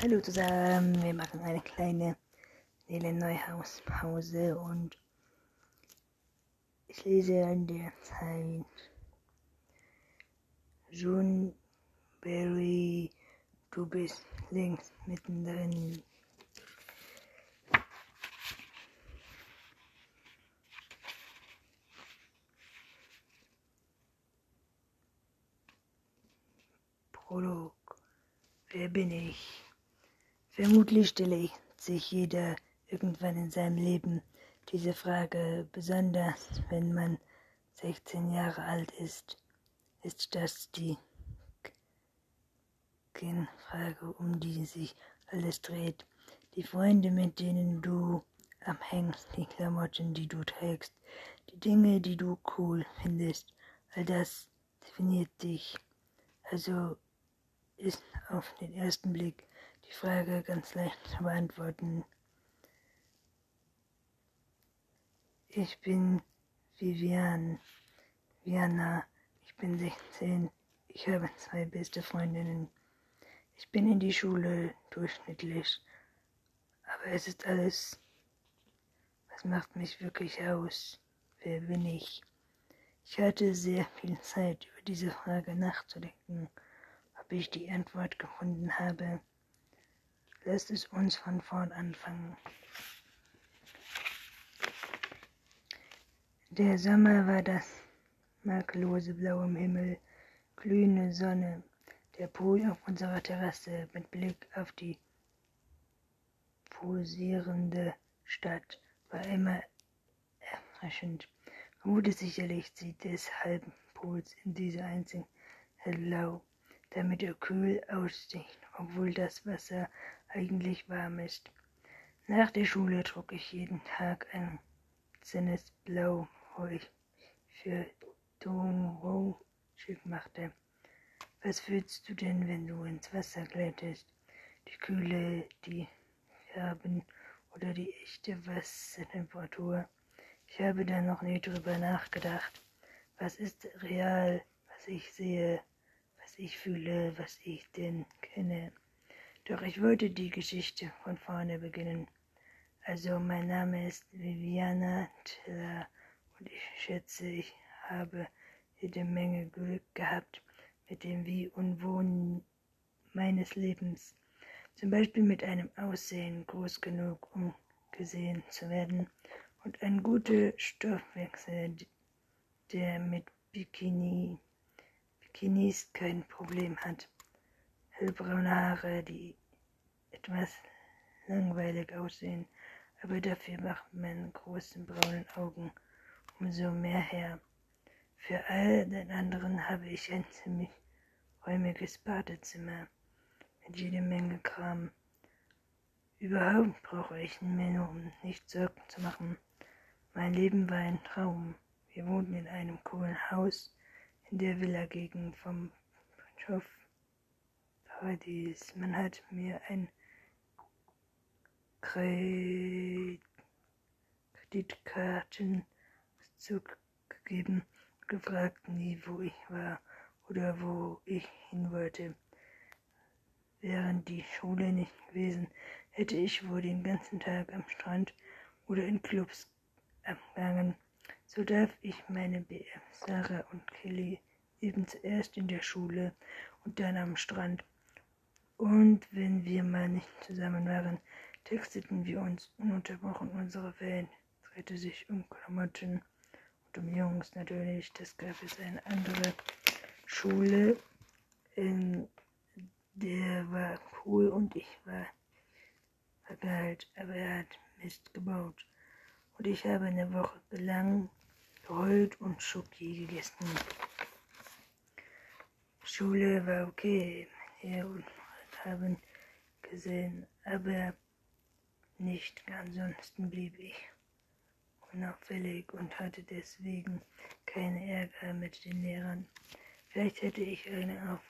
Hallo zusammen, wir machen eine kleine Nele Neuhaus Pause und ich lese an der Zeit June Berry, du bist links mittendrin. Prolog. Wer bin ich? Vermutlich stelle sich jeder irgendwann in seinem Leben diese Frage, besonders wenn man 16 Jahre alt ist. Ist das die Kernfrage, um die sich alles dreht? Die Freunde, mit denen du am hängst, die Klamotten, die du trägst, die Dinge, die du cool findest, all das definiert dich. Also ist auf den ersten Blick die Frage ganz leicht zu beantworten. Ich bin Vivian, Viana, ich bin 16, ich habe zwei beste Freundinnen. Ich bin in die Schule durchschnittlich, aber es ist alles, was macht mich wirklich aus? Wer bin ich? Ich hatte sehr viel Zeit, über diese Frage nachzudenken ob ich die Antwort gefunden habe. Lasst es uns von vorn anfangen. Der Sommer war das makellose Blau im Himmel, glühende Sonne, der Pool auf unserer Terrasse mit Blick auf die posierende Stadt war immer erfrischend. Vermutlich sicherlich zieht des halben Pools in diese einzigen hellblau damit er kühl aussieht, obwohl das Wasser eigentlich warm ist. Nach der Schule trug ich jeden Tag ein zinnes Blau, wo ich für Tomorrow schick machte. Was fühlst du denn, wenn du ins Wasser gleitest? Die Kühle, die Farben oder die echte Wassertemperatur? Ich habe da noch nie drüber nachgedacht. Was ist real, was ich sehe? ich fühle, was ich denn kenne. Doch ich wollte die Geschichte von vorne beginnen. Also mein Name ist Viviana Tiller und ich schätze, ich habe jede Menge Glück gehabt mit dem Wie und Wo meines Lebens. Zum Beispiel mit einem Aussehen groß genug, um gesehen zu werden und ein guter Stoffwechsel, der mit Bikini genießt, kein Problem hat. Hellbraune Haare, die etwas langweilig aussehen, aber dafür macht meine großen braunen Augen umso mehr her. Für all den anderen habe ich ein ziemlich räumiges Badezimmer mit jede Menge Kram. Überhaupt brauche ich mir nur um nicht Sorgen zu machen. Mein Leben war ein Traum. Wir wohnten in einem coolen Haus in der Villa-Gegend vom Bischof Paradies. Man hat mir ein Kreditkartenbezug gegeben und gefragt nie, wo ich war oder wo ich hin wollte. Während die Schule nicht gewesen, hätte ich wohl den ganzen Tag am Strand oder in Clubs abgegangen. So darf ich meine BF Sarah und Kelly eben zuerst in der Schule und dann am Strand. Und wenn wir mal nicht zusammen waren, texteten wir uns ununterbrochen unsere Welt. Es drehte sich um Klamotten und um Jungs natürlich. Das gab es eine andere Schule, in der war cool und ich war vergeilt, aber er hat Mist gebaut. Und ich habe eine Woche lang geheult und Schoki gegessen. Schule war okay, wir haben gesehen, aber nicht. Ansonsten blieb ich unauffällig und hatte deswegen keinen Ärger mit den Lehrern. Vielleicht hätte ich eine auf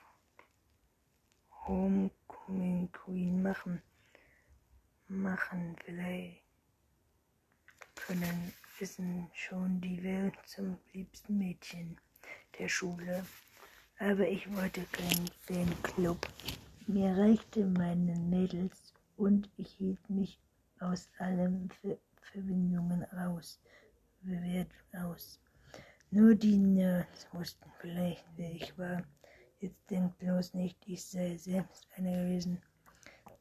Homecoming Queen machen, machen vielleicht können wissen schon die Welt zum liebsten Mädchen der Schule. Aber ich wollte keinen Fanclub Mir reichte meinen Mädels und ich hielt mich aus allen Ver Verbindungen raus, Bewertung aus. Nur die Nerds wussten vielleicht, wer ich war. Jetzt denkt bloß nicht, ich sei selbst einer gewesen.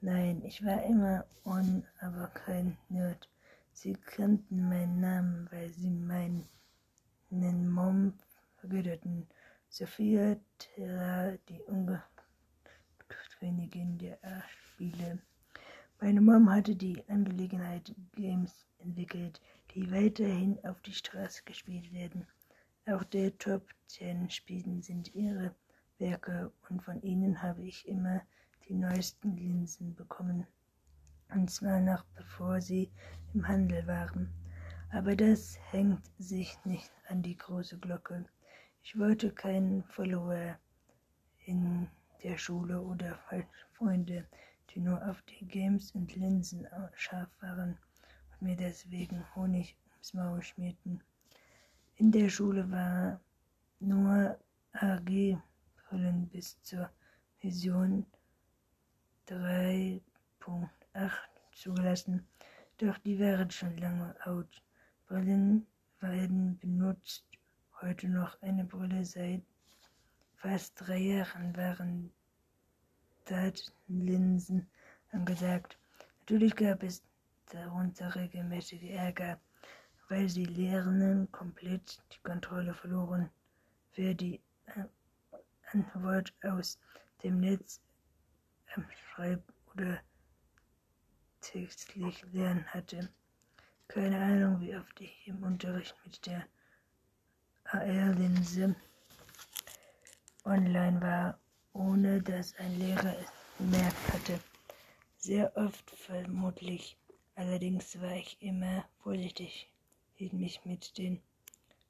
Nein, ich war immer on, aber kein Nerd. Sie kannten meinen Namen, weil sie meinen Mom vergötterten. Sophia Terra, die Königin der Spiele. Meine Mom hatte die Angelegenheit Games entwickelt, die weiterhin auf die Straße gespielt werden. Auch der Top 10 Spielen sind ihre Werke und von ihnen habe ich immer die neuesten Linsen bekommen. Und zwar noch bevor sie im Handel waren. Aber das hängt sich nicht an die große Glocke. Ich wollte keinen Follower in der Schule oder Freunde, die nur auf die Games und Linsen scharf waren und mir deswegen Honig ums Maul schmierten. In der Schule war nur AG-Brillen bis zur Vision 3.8 zugelassen, doch die waren schon lange out. Brillen werden benutzt. Heute noch eine Brille seit fast drei Jahren waren Datenlinsen angesagt. Natürlich gab es darunter regelmäßige Ärger weil sie Lehrenden komplett die Kontrolle verloren, wer die Antwort aus dem Netz ähm, schreiben oder textlich lernen hatte. Keine Ahnung, wie oft ich im Unterricht mit der AR-Linse online war, ohne dass ein Lehrer es bemerkt hatte. Sehr oft vermutlich. Allerdings war ich immer vorsichtig hielt mich mit den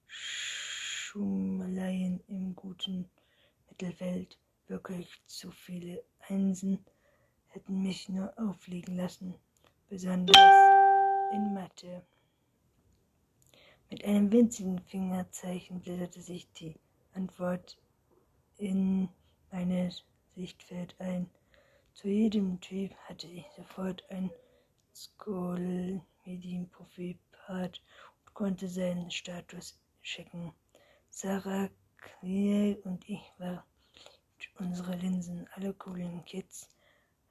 Schummeleien im guten Mittelfeld. Wirklich zu viele Einsen hätten mich nur auffliegen lassen, besonders in Mathe. Mit einem winzigen Fingerzeichen blätterte sich die Antwort in mein Sichtfeld ein. Zu jedem Typ hatte ich sofort ein Skoll-Medienprofil parat konnte seinen Status checken. Sarah Clear und ich waren unsere Linsen. Alle coolen Kids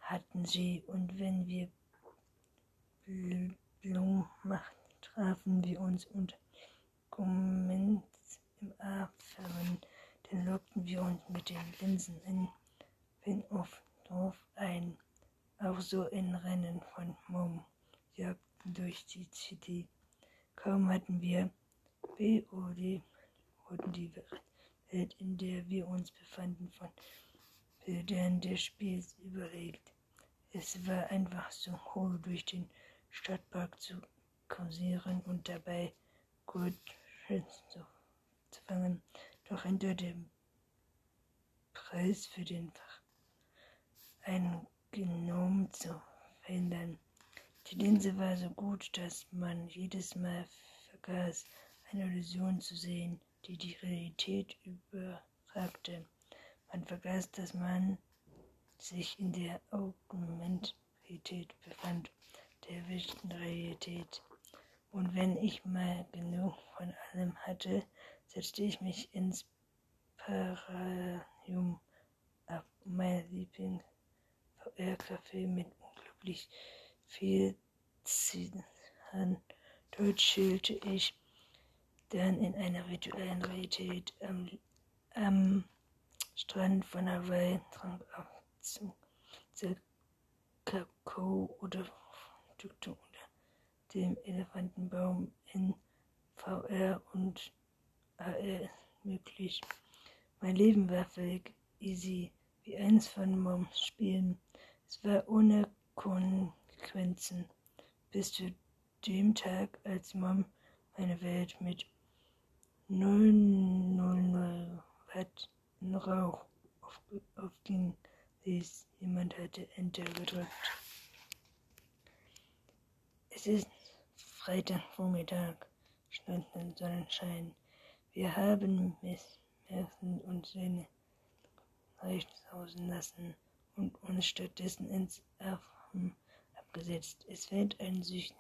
hatten sie und wenn wir Blumen machten, trafen wir uns und Comments im A-Firmen. Dann lockten wir uns mit den Linsen in Pin-Off-Dorf ein. Auch so in Rennen von Mom jagten durch die City. Kaum hatten wir BOD, wurden die Welt, in der wir uns befanden, von Bildern des Spiels überlegt. Es war einfach so cool, durch den Stadtpark zu kursieren und dabei gut zu, zu fangen. Doch hinter dem Preis für den Fach ein Genom zu verhindern, die Linse war so gut, dass man jedes Mal vergaß, eine Illusion zu sehen, die die Realität überragte. Man vergaß, dass man sich in der Augmentrealität befand, der echten Realität. Und wenn ich mal genug von allem hatte, setzte ich mich ins Pararium ab, mein Lieblings-VR-Café mit unglaublich viel Zihan. Dort chillte ich dann in einer virtuellen Realität am, am Strand von Hawaii, trank ab zu, Kakao oder unter dem Elefantenbaum in VR und AR möglich. Mein Leben war völlig easy, wie eins von Moms Spielen. Es war ohne Kon Konsequenzen bis zu dem Tag, als Mom meine Welt mit 000 Watt Rauch auf, aufging ließ. Jemand hatte Enter gedrückt. Es ist Freitagvormittag, schnellten Sonnenschein. Wir haben Miss Merzen und seine Rechtshausen lassen und uns stattdessen ins Affen abgesetzt. Es fällt ein Süchten,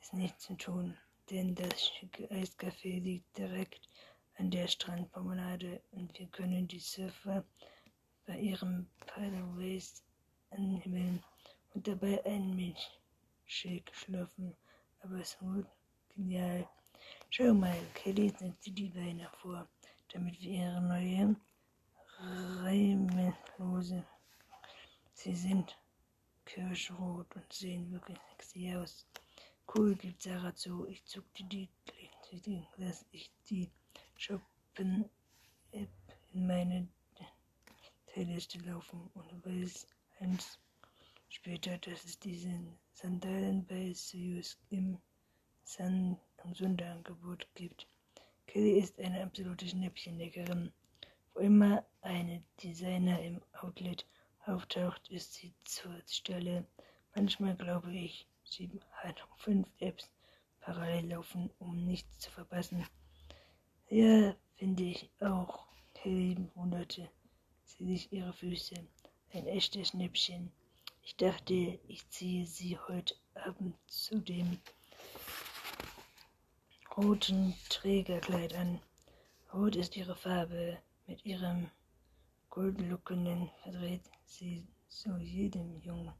es nicht zu tun, denn das schicke Eiscafé liegt direkt an der Strandpromenade und wir können die Surfer bei ihrem Paddleways anhimmeln und dabei einen Milchshake schlürfen. Aber es wird genial. Schau mal, Kelly setzte die Beine vor, damit wir ihre neue Reimelose. Sie sind kirschrot und sehen wirklich sexy aus. Cool, gibt Sarah zu. Ich zuckte die Klinke, dass ich die Shoppen-App in meine Playliste laufen und weiß eins später, dass es diese Sandalen bei Sirius im Am Sonderangebot gibt. Kelly ist eine absolute Schnäppchenleckerin. Wo immer eine Designer im Outlet auftaucht, ist sie zur Stelle. Manchmal glaube ich, sie hat fünf Apps parallel laufen, um nichts zu verpassen. Ja, finde ich auch. Kelly wunderte sie sich ihre Füße. Ein echtes Schnäppchen. Ich dachte, ich ziehe sie heute Abend zu dem roten Trägerkleid an. Rot ist ihre Farbe. Mit ihrem goldlockenen verdreht sie zu jedem Jungen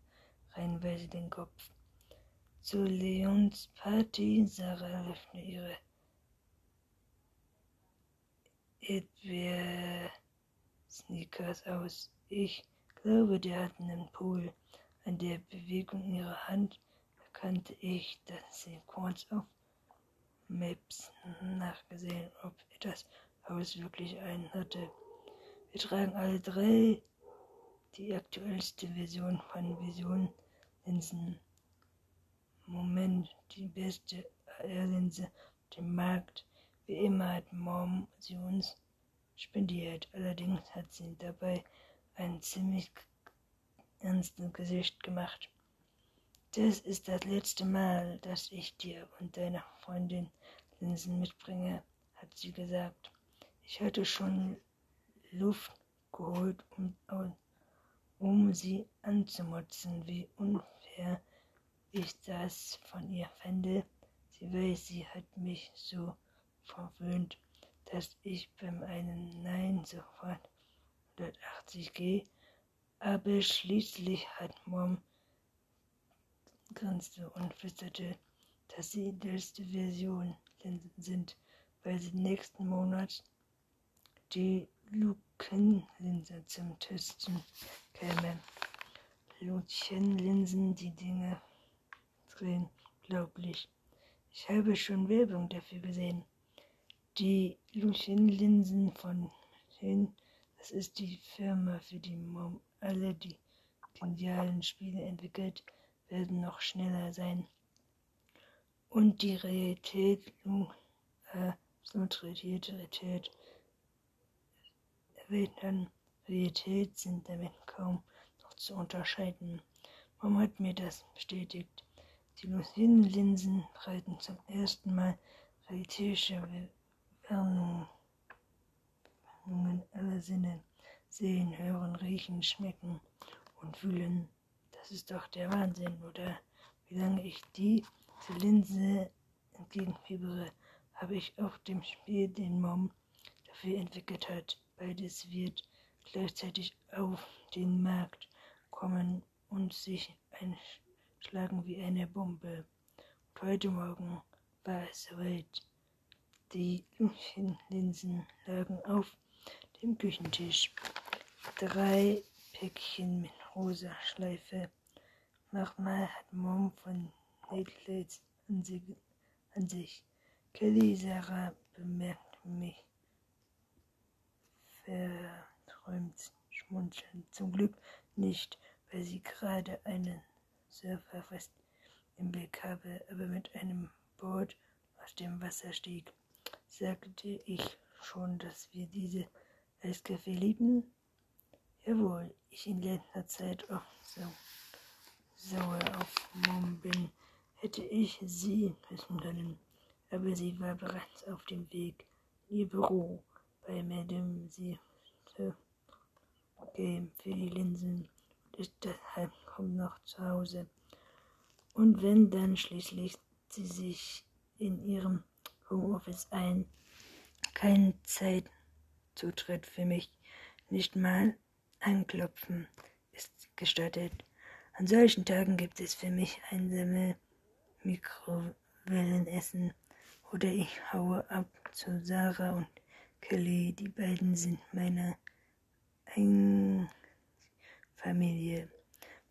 reihenweise den Kopf. Zu Leons Party Sarah öffnet ihre Erdbeer-Sneakers aus. Ich glaube, der hat einen Pool. An der Bewegung ihrer Hand erkannte ich, dass sie kurz auf Maps nachgesehen, ob das Haus wirklich einen hatte. Wir tragen alle drei die aktuellste Version von Vision Linsen. Moment, die beste AR-Linse auf dem Markt. Wie immer hat Mom sie uns spendiert. Allerdings hat sie dabei ein ziemlich ernstes Gesicht gemacht. Das ist das letzte Mal, dass ich dir und deiner Freundin Linsen mitbringe, hat sie gesagt. Ich hatte schon Luft geholt, um, um sie anzumotzen, wie unfair ich das von ihr fände. Sie weiß, sie hat mich so verwöhnt, dass ich beim einen Nein sofort 180 gehe. Aber schließlich hat Mom grinste und flüsterte, dass sie die letzte Version sind, weil sie nächsten Monat die Lukenlinse zum Testen käme. Lutchenlinsen, die Dinge drehen, glaublich. Ich habe schon Werbung dafür gesehen. Die Lucien-Linsen von Hin, das ist die Firma, für die Mom alle die genialen Spiele entwickelt, werden noch schneller sein. Und die Realität, äh, absolut Realität, erwähnten Realität sind damit kaum noch zu unterscheiden. Mom hat mir das bestätigt. Die Lucien-Linsen breiten zum ersten Mal realistische Warnungen aller Sinne. Sehen, hören, riechen, schmecken und fühlen. Das ist doch der Wahnsinn, oder? Wie lange ich die Linse entgegenfiebere, habe ich auf dem Spiel den Mom dafür entwickelt hat. Beides wird gleichzeitig auf den Markt kommen und sich einschlagen wie eine Bombe. Und heute Morgen war es soweit. Die Linsen lagen auf dem Küchentisch. Drei Päckchen mit rosa Schleife. Nochmal hat Mom von Necklace an, an sich. Kelly Sarah bemerkt mich verträumt schmunzeln. Zum Glück nicht, weil sie gerade einen Surfer fest im Blick habe, aber mit einem Boot aus dem Wasser stieg. Sagte ich schon, dass wir diese Eiskaffee lieben? Jawohl, ich in letzter Zeit auch so sauer auf Mom bin, hätte ich sie wissen können. Aber sie war bereits auf dem Weg in ihr Büro bei Madame sie Game für die Linsen und ist deshalb kaum noch zu Hause. Und wenn dann schließlich sie sich in ihrem Homeoffice ein, kein Zeitzutritt für mich, nicht mal anklopfen ist gestattet. An solchen Tagen gibt es für mich einsame Mikrowellenessen oder ich haue ab zu Sarah und Kelly. Die beiden sind meine Familie.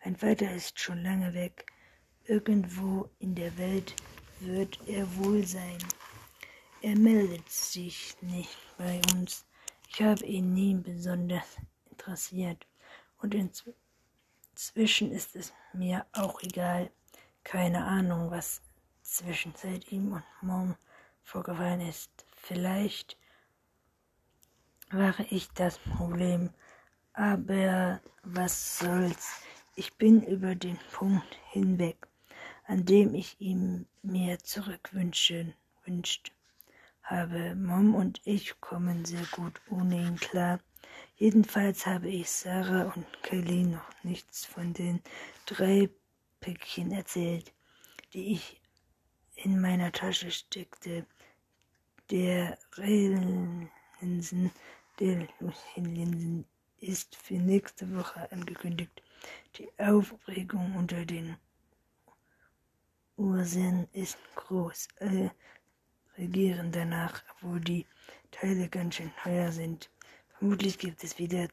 Mein Vater ist schon lange weg. Irgendwo in der Welt wird er wohl sein. Er meldet sich nicht bei uns. Ich habe ihn nie besonders interessiert. Und inzwischen ist es mir auch egal. Keine Ahnung, was zwischen seit ihm und Mom vorgefallen ist. Vielleicht war ich das Problem. Aber was soll's? Ich bin über den Punkt hinweg, an dem ich ihm mehr zurückwünschen wünscht habe. Mom und ich kommen sehr gut ohne ihn klar. Jedenfalls habe ich Sarah und Kelly noch nichts von den drei Päckchen erzählt, die ich in meiner Tasche steckte. Der Linsen, der Linsen ist für nächste Woche angekündigt. Die Aufregung unter den Ursen ist groß. Alle regieren danach, obwohl die Teile ganz schön teuer sind. Vermutlich gibt es wieder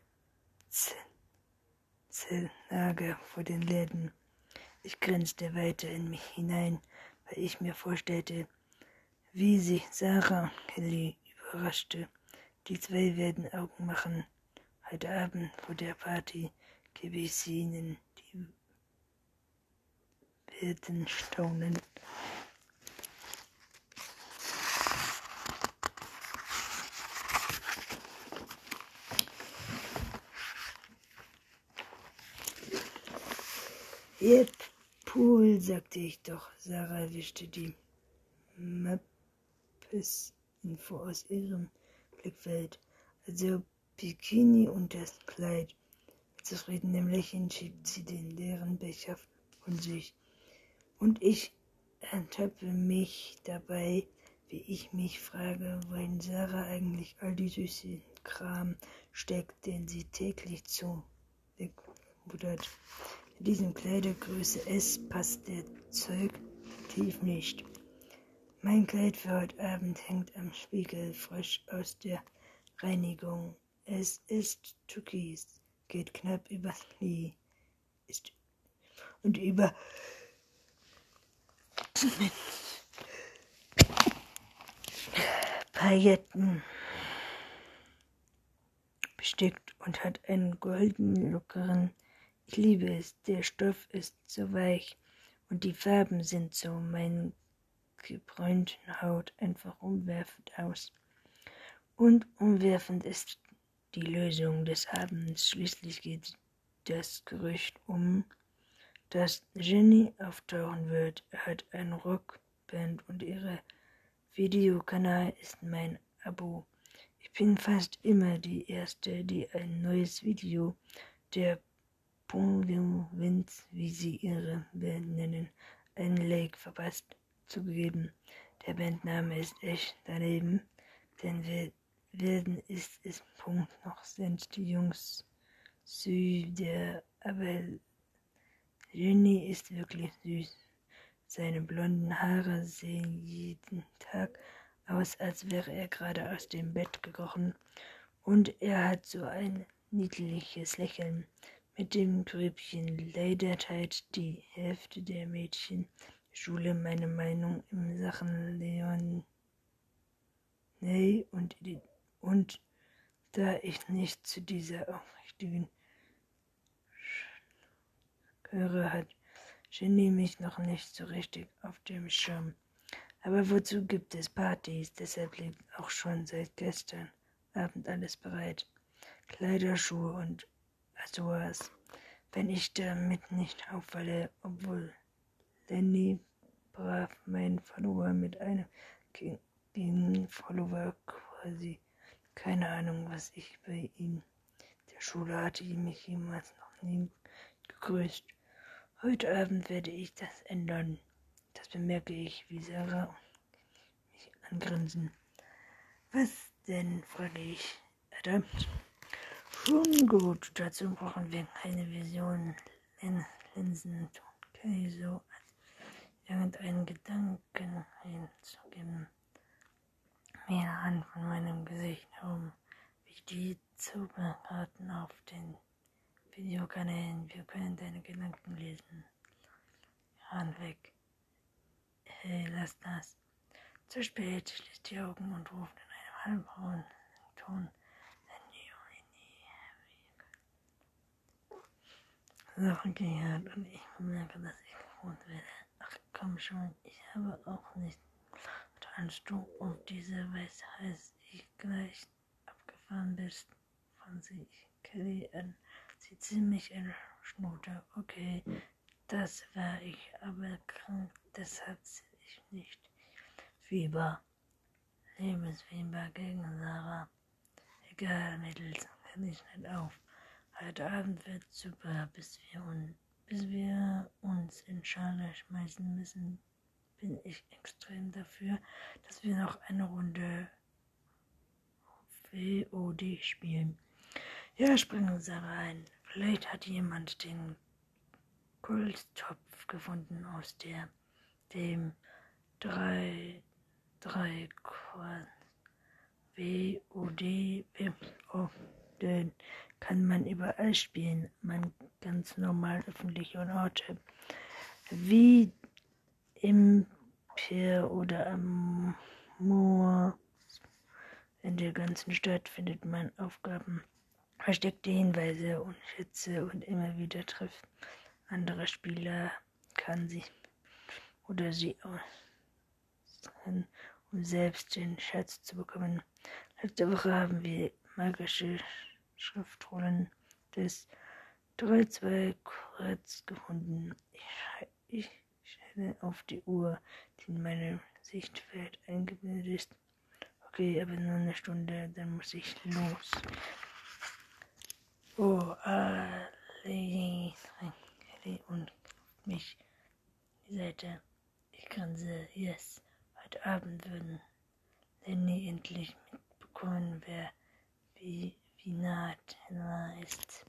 Zelllager vor den Läden. Ich grinste weiter in mich hinein, weil ich mir vorstellte, wie sich Sarah Kelly überraschte. Die zwei werden Augen machen. Heute Abend vor der Party gebe ich sie ihnen. Die werden staunen. Yep, Pool, sagte ich doch. Sarah wischte die Mappes-Info aus ihrem Blickfeld. Also Bikini und das Kleid. Mit zufriedenem Lächeln schiebt sie den leeren Becher von sich. Und ich ertappe mich dabei, wie ich mich frage, wohin Sarah eigentlich all die süße Kram steckt, den sie täglich zu wegbuddert. In diesem Kleidergröße S passt der Zeug tief nicht. Mein Kleid für heute Abend hängt am Spiegel frisch aus der Reinigung. Es ist türkis, geht knapp übers Knie, ist und über Pailletten bestickt und hat einen golden lockeren ich liebe es, der Stoff ist so weich und die Farben sind so meinen gebräunten Haut einfach umwerfend aus. Und umwerfend ist die Lösung des Abends. Schließlich geht das Gerücht um, dass Jenny auftauchen wird. Er hat eine Rockband und ihre Videokanal ist mein Abo. Ich bin fast immer die Erste, die ein neues Video der Vince, wie sie ihre Band nennen, ein Lake verpasst zugegeben. Der Bandname ist echt daneben, denn werden ist es Punkt noch sind die Jungs süß, aber Jenny ist wirklich süß. Seine blonden Haare sehen jeden Tag aus, als wäre er gerade aus dem Bett gekrochen. Und er hat so ein niedliches Lächeln. Mit dem Grübchen leider teilt die Hälfte der Mädchen Schule meine Meinung in Sachen Leon Nee, und, und da ich nicht zu dieser aufrichtigen gehöre, hat Jenny mich noch nicht so richtig auf dem Schirm. Aber wozu gibt es Partys? Deshalb liegt auch schon seit gestern Abend alles bereit. Kleider, Schuhe und sowas, wenn ich damit nicht auffalle, obwohl Lenny brav meinen Follower mit einem gegen Follower quasi keine Ahnung, was ich bei ihm der Schule hatte ich mich jemals noch nie gegrüßt. Heute Abend werde ich das ändern. Das bemerke ich, wie Sarah mich angrinsen. Was denn, frage ich. Adam. Schon gut, dazu brauchen wir keine Vision. Linsen. Okay, so irgendeinen Gedanken einzugeben. Mehr Hand von meinem Gesicht herum, wie die Zauberkarten auf den Videokanälen. Wir können deine Gedanken lesen. Hand weg. Hey, lass das. Zu spät, schließt die Augen und ruft in einem halbbraunen Ton. Sachen gehört und ich bemerke, dass ich gewohnt werde. Ach komm schon, ich habe auch nicht. Tanzt du auf diese Weise, als ich gleich abgefahren bist, fand sich Kelly an. Sie ziemlich in Schnute. Okay, das war ich, aber krank, deshalb ich nicht. Fieber. Lebensfieber gegen Sarah. Egal, Mädels, kann ich nicht auf. Heute Abend wird super, bis wir, un bis wir uns in Schale schmeißen müssen. Bin ich extrem dafür, dass wir noch eine Runde WOD spielen. Ja, springen Sie rein. Vielleicht hat jemand den Kulttopf gefunden aus der dem drei drei WOD oh, den kann man überall spielen, man ganz normal öffentliche Orte. Wie im Pier oder am Moor. In der ganzen Stadt findet man Aufgaben, versteckte Hinweise und Schätze und immer wieder trifft andere Spieler kann sie oder sie um selbst den Schatz zu bekommen. Letzte Woche haben wir magische Schriftrollen des 3-2 Kreuz gefunden. Ich, schaue auf die Uhr, die in meinem Sichtfeld eingeblendet ist. Okay, aber nur eine Stunde, dann muss ich los. Oh, Ali und mich die Seite. Ich grinse, yes. Heute Abend würden Lenny endlich mitbekommen, wer wie wie nah Tenor ist.